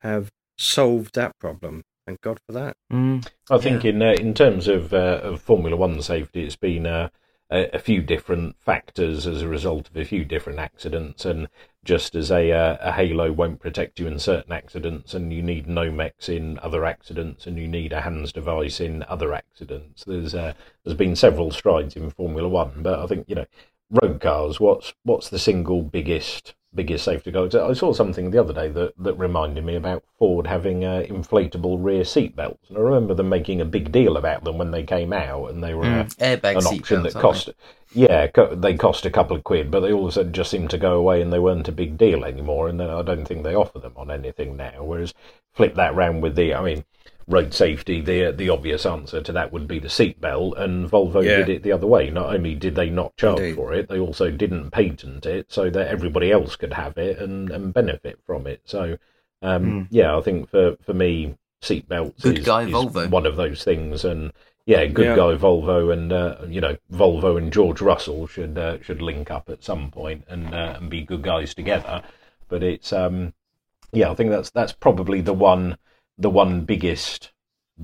have solved that problem. Thank God for that.
Mm. I think yeah. in uh, in terms of uh, of Formula One safety, it's been uh, a, a, few different factors as a result of a few different accidents, and just as a, uh, a halo won't protect you in certain accidents, and you need Nomex in other accidents, and you need a HANS device in other accidents. There's uh, there's been several strides in Formula One, but I think you know road cars. What's what's the single biggest biggest safety goal? I saw something the other day that, that reminded me about Ford having uh, inflatable rear seat belts, and I remember them making a big deal about them when they came out, and they were mm,
airbag
an option that cost. Yeah, they cost a couple of quid, but they all of a sudden just seemed to go away and they weren't a big deal anymore. And then I don't think they offer them on anything now. Whereas flip that round with the, I mean, road safety, the the obvious answer to that would be the seatbelt, and Volvo yeah. did it the other way. Not only did they not charge Indeed. for it, they also didn't patent it so that everybody else could have it and, and benefit from it. So, um, mm. yeah, I think for, for me, seatbelts
Good
is,
guy
is
Volvo.
one of those things, and yeah, good yeah. guy Volvo, and uh, you know Volvo and George Russell should uh, should link up at some point and uh, and be good guys together. But it's um, yeah, I think that's that's probably the one the one biggest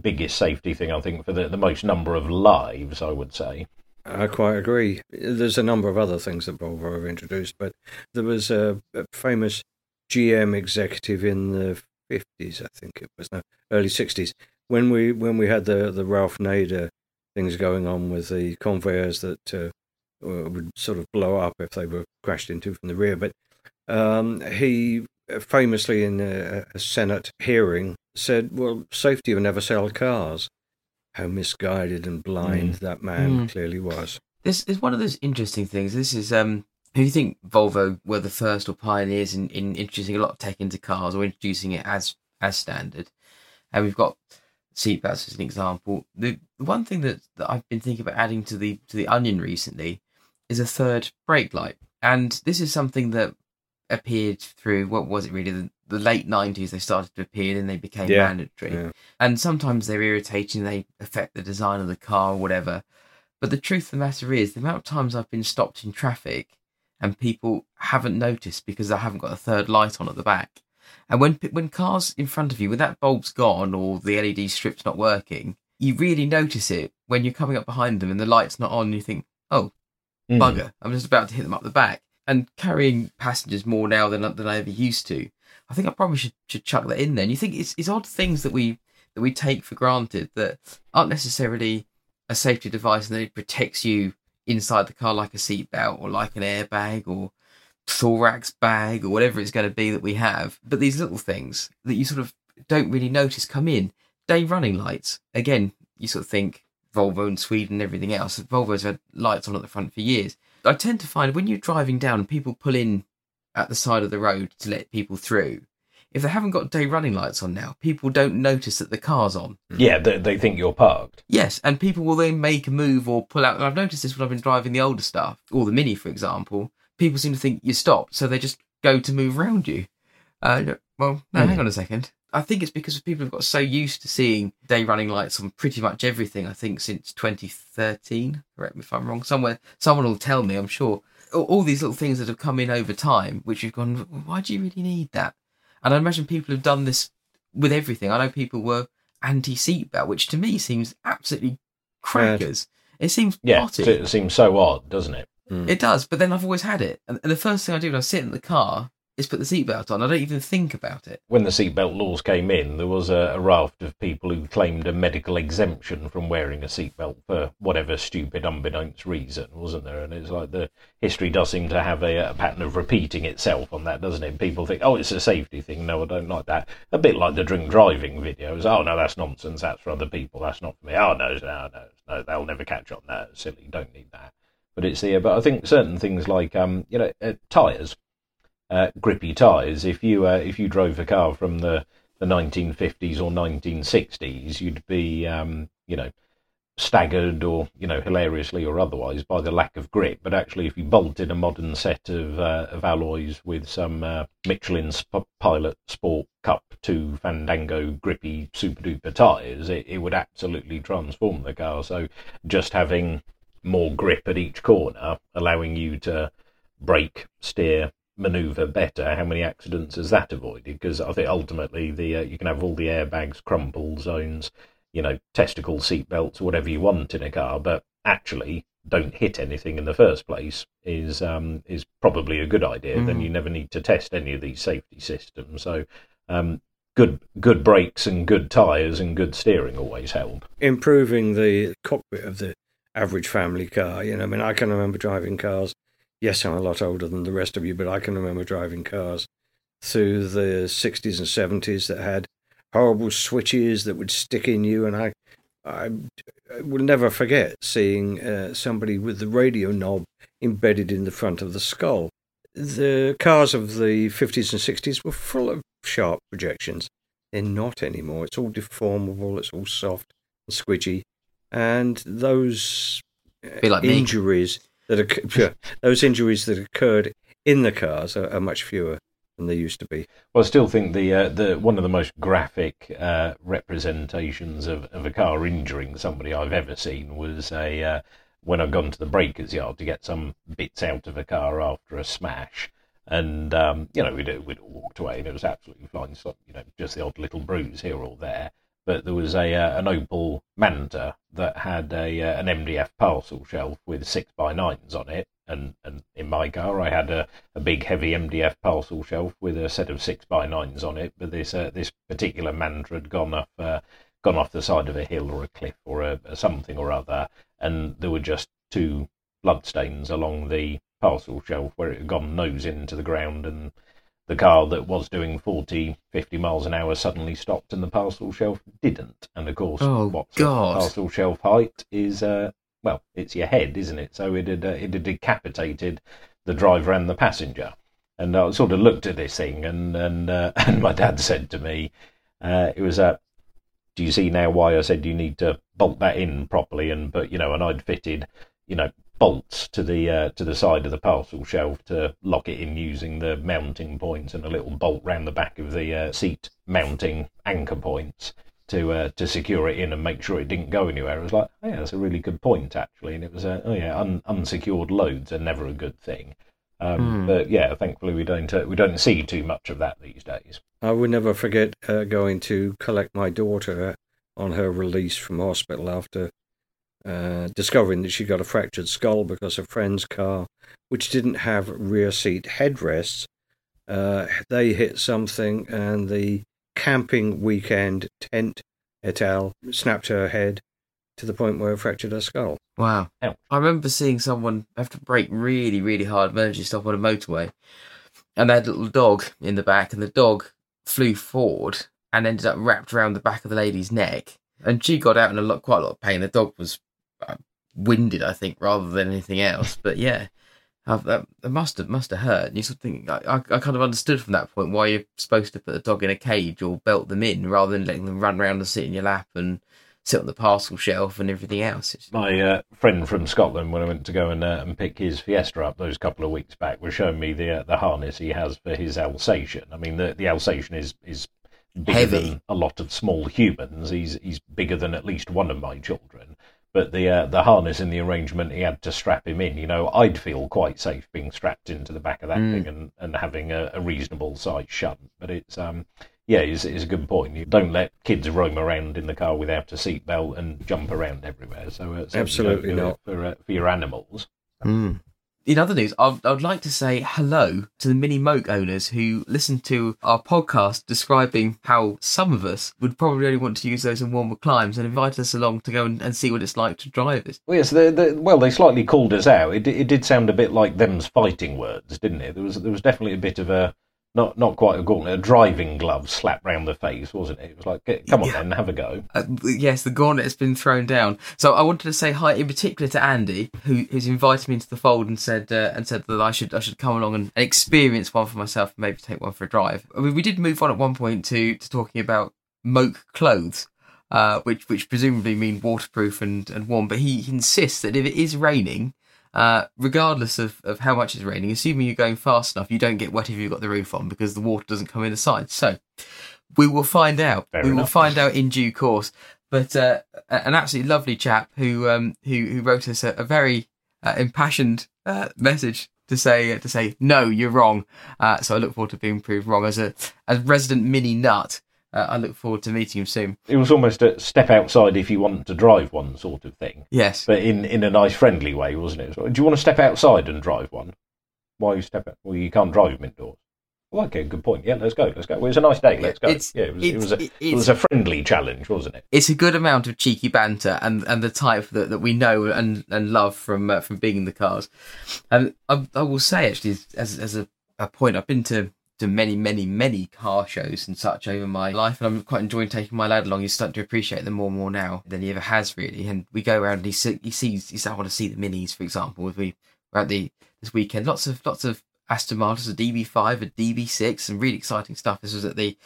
biggest safety thing I think for the, the most number of lives I would say.
I quite agree. There's a number of other things that Volvo have introduced, but there was a, a famous GM executive in the 50s, I think it was, no, early 60s, when we when we had the the Ralph Nader things going on with the Corvairs that uh, would sort of blow up if they were crashed into from the rear, but um, he famously in a, a, Senate hearing said, "Well, safety will never sell cars." How misguided and blind mm. that man mm. clearly was.
This is one of those interesting things. This is um, who you think Volvo were the first or pioneers in, in introducing a lot of tech into cars or introducing it as as standard. And we've got seatbelts as an example. The, the one thing that, that I've been thinking about adding to the to the onion recently is a third brake light, and this is something that appeared through what was it really the, the late nineties. They started to appear, and they became yeah, mandatory. Yeah. And sometimes they're irritating. They affect the design of the car or whatever. But the truth of the matter is, the amount of times I've been stopped in traffic and people haven't noticed because I haven't got a third light on at the back. And when when cars in front of you, when that bulb's gone or the LED strip's not working, you really notice it when you're coming up behind them and the light's not on. And you think, oh,
Mm.
bugger, I'm just about to hit them up the back. And carrying passengers more now than than I ever used to, I think I probably should, should chuck that in there. And you think it's it's odd things that we that we take for granted that aren't necessarily a safety device and that it protects you inside the car like a seatbelt or like an airbag or thorax bag or whatever it's going to be that we have. But these little things that you sort of don't really notice come in. Day running lights. Again, you sort of think Volvo and Sweden and everything else. Volvo's had lights on at the front for years. I tend to find when you're driving down and people pull in at the side of the road to let people through, if they haven't got day running lights on now, people don't notice that the car's on.
Yeah, they, they think you're parked.
Yes, and people will then make a move or pull out. And I've noticed this when I've been driving the older stuff, or the Mini, for example. People seem to think you stopped, so they just go to move around you. Uh, well, no,
Hmm.
hang on a second. I think it's because people have got so used to seeing day running lights on pretty much everything. I think since 2013. Correct me if I'm wrong. Somewhere, someone will tell me. I'm sure. All, all these little things that have come in over time, which you've gone, why do you really need that? And I imagine people have done this with everything. I know people were anti seatbelt, which to me seems absolutely crackers. It seems
Yeah,
potty.
it seems so odd, doesn't it? Hmm.
It does, but then I've always had it. And, and the first thing I do when I sit in the car is put the seatbelt on. I don't even think about it.
When the seatbelt laws came in, there was a, a raft of people who claimed a medical exemption from wearing a seatbelt for whatever stupid, unbeknownst reason, wasn't there? And it's like the history does seem to have a, a pattern of repeating itself on that, doesn't it? People think, oh, it's a safety thing. No, I don't like that. A bit like the drink driving videos. Oh, no, that's nonsense. That's for other people. That's not for me. Oh, no, no, no, no they'll never catch on. No, silly. Don't need that. But it's the. But I think certain things like, um, you know, uh, tires. Uh, grippy tyres. If you uh, if you drove a car from the, the 1950s or 1960s, you'd be um, you know staggered or you know hilariously or otherwise by the lack of grip. But actually, if you bolted a modern set of uh, of alloys with some uh, Michelin Sp- Pilot Sport Cup 2 Fandango grippy super duper tyres, it, it would absolutely transform the car. So just having more grip at each corner, allowing you to brake, steer, maneuver better. How many accidents has that avoided? Because I think ultimately the uh, you can have all the airbags, crumple zones, you know, testicle seatbelts, whatever you want in a car, but actually don't hit anything in the first place is um, is probably a good idea. Then
Mm.
you never need to test any of these safety systems. So. Um, Good, good brakes and good tyres and good steering always help.
improving the cockpit of the average family car. You know, I mean, I can remember driving cars. Yes, I'm a lot older than the rest of you, but I can remember driving cars through the 60s and 70s that had horrible switches that would stick in you, and I, I, I will never forget seeing uh, somebody with the radio knob embedded in the front of the skull. The cars of the 50s and 60s were full of sharp projections. They're not anymore. It's all deformable. It's all soft and squidgy, and those
like me.
That occur, those injuries that occurred in the cars are, are much fewer than they used to be.
Well, I still think the uh, the one of the most graphic uh, representations of, of a car injuring somebody I've ever seen was a uh, when I'd gone to the breakers yard to get some bits out of a car after a smash, and um, you know we'd we'd walked away and it was absolutely fine. So you know just the odd little bruise here or there, but there was a uh, an Opel Manta that had a uh, an MDF parcel shelf with six by nines on it, and and in my car I had a, a big heavy MDF parcel shelf with a set of six by nines on it. But this uh, this particular Manta had gone off uh, gone off the side of a hill or a cliff or a, a something or other, and there were just two bloodstains along the parcel shelf where it had gone nose into the ground and the car that was doing 40, 50 miles an hour suddenly stopped and the parcel shelf didn't. And of course,
Oh,
what's
God.
the parcel shelf height is, uh, well, it's your head, isn't it? So it had, uh, it had decapitated the driver and the passenger. And I sort of looked at this thing, and and uh, and my dad said to me, uh, it was a, do you see now why I said you need to bolt that in properly? And but you know, and I'd fitted, you know, bolts to the uh, to the side of the parcel shelf to lock it in using the mounting points and a little bolt round the back of the uh, seat mounting anchor points to uh, to secure it in and make sure it didn't go anywhere. It was like, oh, yeah, that's a really good point actually. And it was, uh, oh yeah, un- unsecured loads are never a good thing. Um,
Hmm.
But yeah, thankfully we don't uh, we don't see too much of that these days.
I will never forget uh, going to collect my daughter on her release from hospital after uh, discovering that she got a fractured skull because a friend's car, which didn't have rear seat headrests, uh, they hit something and the camping weekend tent et al. snapped her head to the point where it fractured her skull.
Wow. I remember seeing someone have to brake really, really hard, emergency stop on a motorway, and they had a little dog in the back, and the dog flew forward and ended up wrapped around the back of the lady's neck. And she got out in a lot, quite a lot of pain. The dog was winded, I think, rather than anything else. But yeah, uh, that, that must have must have hurt. And you sort of think, I, I, I kind of understood from that point why you're supposed to put the dog in a cage or belt them in rather than letting them run around and sit in your lap and sit on the parcel shelf and everything else. It's,
My uh, friend from Scotland, when I went to go and, uh, and pick his Fiesta up those couple of weeks back, was showing me the uh, the harness he has for his Alsatian. I mean, the the Alsatian is is bigger
Heavy.
than a lot of small humans. He's he's bigger than at least one of my children. But the uh, the harness and the arrangement he had to strap him in, you know, I'd feel quite safe being strapped into the back of that
Mm.
thing and, and having a, a reasonable size shunt. But it's um yeah, it's, it's a good point. You don't let kids roam around in the car without a seatbelt and jump around everywhere. So uh,
Absolutely not.
for uh, for your animals.
In other news, I would, like to say hello to the Mini Moke owners who listened to our podcast describing how some of us would probably only want to use those in warmer climes and invited us along to go and, and see what it's like to drive it.
Well, yes, the, the, well, they slightly called us out. It, it did sound a bit like them's fighting words, didn't it? There was there was definitely a bit of a not not quite a gauntlet, a driving glove slapped round the face, wasn't it? It was like, come on
Yeah.
then, have a go.
Uh, yes, the gauntlet has been thrown down. So I wanted to say hi in particular to Andy, who who's invited me into the fold and said uh, and said that I should I should come along and, and experience one for myself and maybe take one for a drive. I mean, we did move on at one point to to talking about moke clothes. Uh, which which presumably mean waterproof and, and warm, but he insists that if it is raining, uh, regardless of, of how much it's raining, assuming you're going fast enough, you don't get wet if you've got the roof on because the water doesn't come in the sides. So we will find out.
Fair
we will find out in due course. But uh, an absolutely lovely chap who um, who who wrote us a, a very uh, impassioned uh, message to say to say no, you're wrong. Uh, so I look forward to being proved wrong as a as resident mini nut. Uh, I look forward to meeting him soon.
It was almost a step outside if you want to drive one sort of thing,
Yes.
but in, in a nice, friendly way, wasn't it? Do you want to step outside and drive one? Why you step out? Well, you can't drive them indoors. Well, okay, good point. Yeah, let's go. Let's go. Well, it was a nice day. Let's go.
It's-
yeah, it was, it was a
it-
was a friendly challenge, wasn't it?
it's a good amount of cheeky banter and, and the type that, that we know and, and love from uh, from being in the cars. And I, I will say actually as as a, a point, I've been to, to many many many car shows and such over my life, and I'm quite enjoying taking my lad along. He's starting to appreciate them more and more now than he ever has really. And we go around and he see, he sees he says I want to see the minis for example. If we were at the this weekend, lots of lots of Aston Martins, a DB5, a DB6, some really exciting stuff. This was at the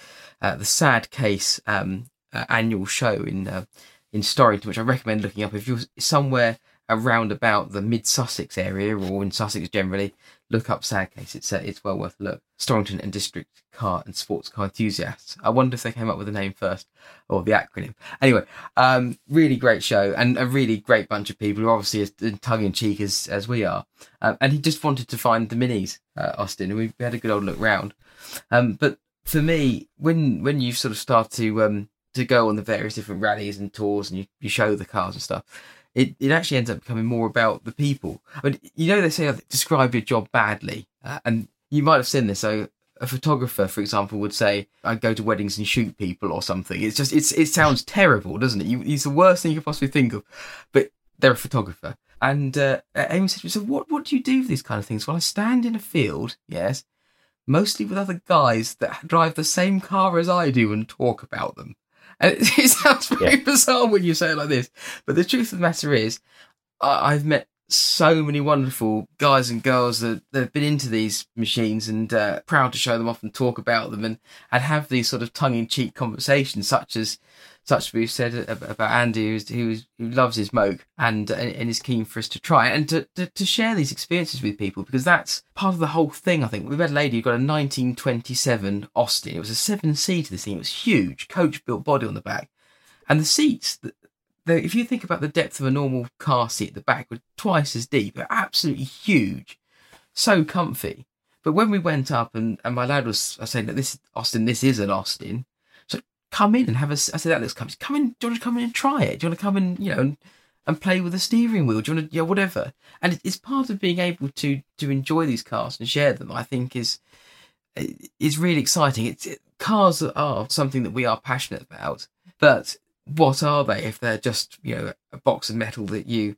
uh, the Sad Case um, uh, annual show in uh, in Storrington, which I recommend looking up if you're somewhere around about the mid Sussex area or in Sussex generally. Look up Sad Case; it's uh, it's well worth a look. Storrington and District Car and Sports Car Enthusiasts. I wonder if they came up with the name first or the acronym. Anyway, um, really great show and a really great bunch of people who are obviously as tongue in cheek as as we are. Um, and he just wanted to find the minis, uh, Austin, and we had a good old look round. Um, but for me, when when you sort of start to um, to go on the various different rallies and tours, and you, you show the cars and stuff, it, it actually ends up becoming more about the people. Mean, you know, they say uh, describe your job badly, uh, and you might have seen this. So a photographer, for example, would say, "I go to weddings and shoot people" or something. It's just it's it sounds terrible, doesn't it? You, it's the worst thing you could possibly think of, but they're a photographer. And uh, Amy said, "So what what do you do for these kind of things?" Well, I stand in a field, yes, mostly with other guys that drive the same car as I do and talk about them. And it, it sounds very
Yeah.
bizarre when you say it like this, but the truth of the matter is, I, I've met so many wonderful guys and girls that, that have been into these machines and uh, proud to show them off and talk about them and, and have these sort of tongue-in-cheek conversations, such as such as we've said about Andy, who's, who's, who loves his moke and, and is keen for us to try and to, to, to share these experiences with people because that's part of the whole thing. I think we met a lady who got a 1927 Austin. It was a seven-seater. This thing it was huge, coach-built body on the back, and the seats. The, the, if you think about the depth of a normal car seat at the back, were twice as deep. They're absolutely huge. so comfy. But when we went up and, and my lad was I saying that this Austin, this is an Austin. Come in and have a. I said that looks comfy. Come in. Do you want to come in and try it? Do you want to come in? You know. And, and play with the steering wheel. Do you want to, yeah, whatever. And it's part of being able to to enjoy these cars and share them. I think is is really exciting. It's it, cars are something that we are passionate about, but what are they if they're just you know a box of metal that you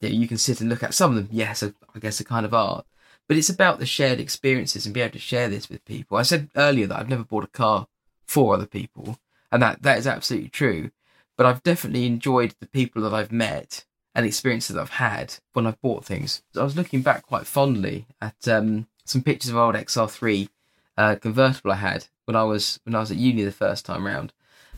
you, know, you can sit and look at? Some of them, yes, I guess, are kind of art, but it's about the shared experiences and be able to share this with people. I said earlier that I've never bought a car for other people, and that that is absolutely true but I've definitely enjoyed the people that I've met and experiences that I've had when I've bought things. I was looking back quite fondly at um, some pictures of old XR3 uh, convertible I had when I was when I was at uni the first time round,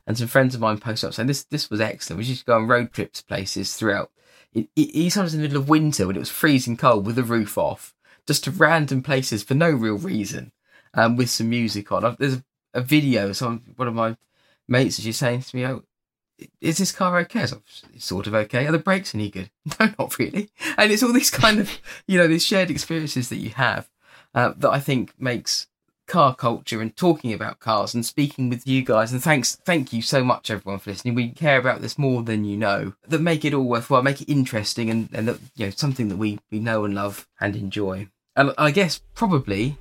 and some friends of mine posted up saying this this was excellent. We used to go on road trips to places throughout. It, it, sometimes in the middle of winter when it was freezing cold with the roof off, just to random places for no real reason, um, with some music on. There's a, a video. Some one of my mates is just saying to me, "Oh, is this car okay? It's sort of okay. Are the brakes any good? No, not really. And it's all these kind of, you know, these shared experiences that you have uh, that I think makes car culture and talking about cars and speaking with you guys. And thanks, thank you so much, everyone, for listening. We care about this more than you know. That make it all worthwhile, make it interesting, and and that, you know something that we we know and love and enjoy. And I guess probably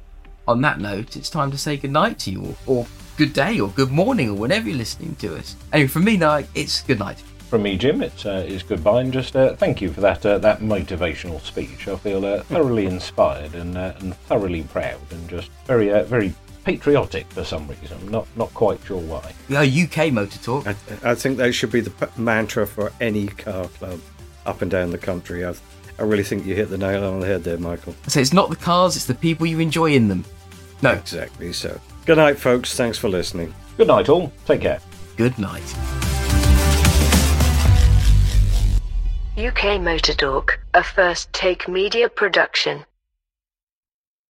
on that note, it's time to say goodnight to you all, or good day or good morning or whenever you're listening to us. Anyway, from me, now it's good night.
From me, Jim, it's, uh, it's goodbye and just uh, thank you for that uh, that motivational speech. I feel uh, thoroughly inspired and, uh, and thoroughly proud and just very uh, very patriotic for some reason. I'm not not quite sure why.
Yeah, UK Motor Talk.
I, I think that should be the p- mantra for any car club up and down the country. I, I really think you hit the nail on the head there, Michael.
So it's not the cars, it's the people you enjoy in them. No.
Exactly so. Good night, folks. Thanks for listening.
Good night, all. Take care.
Good night.
UK Motor Talk, a first take media production.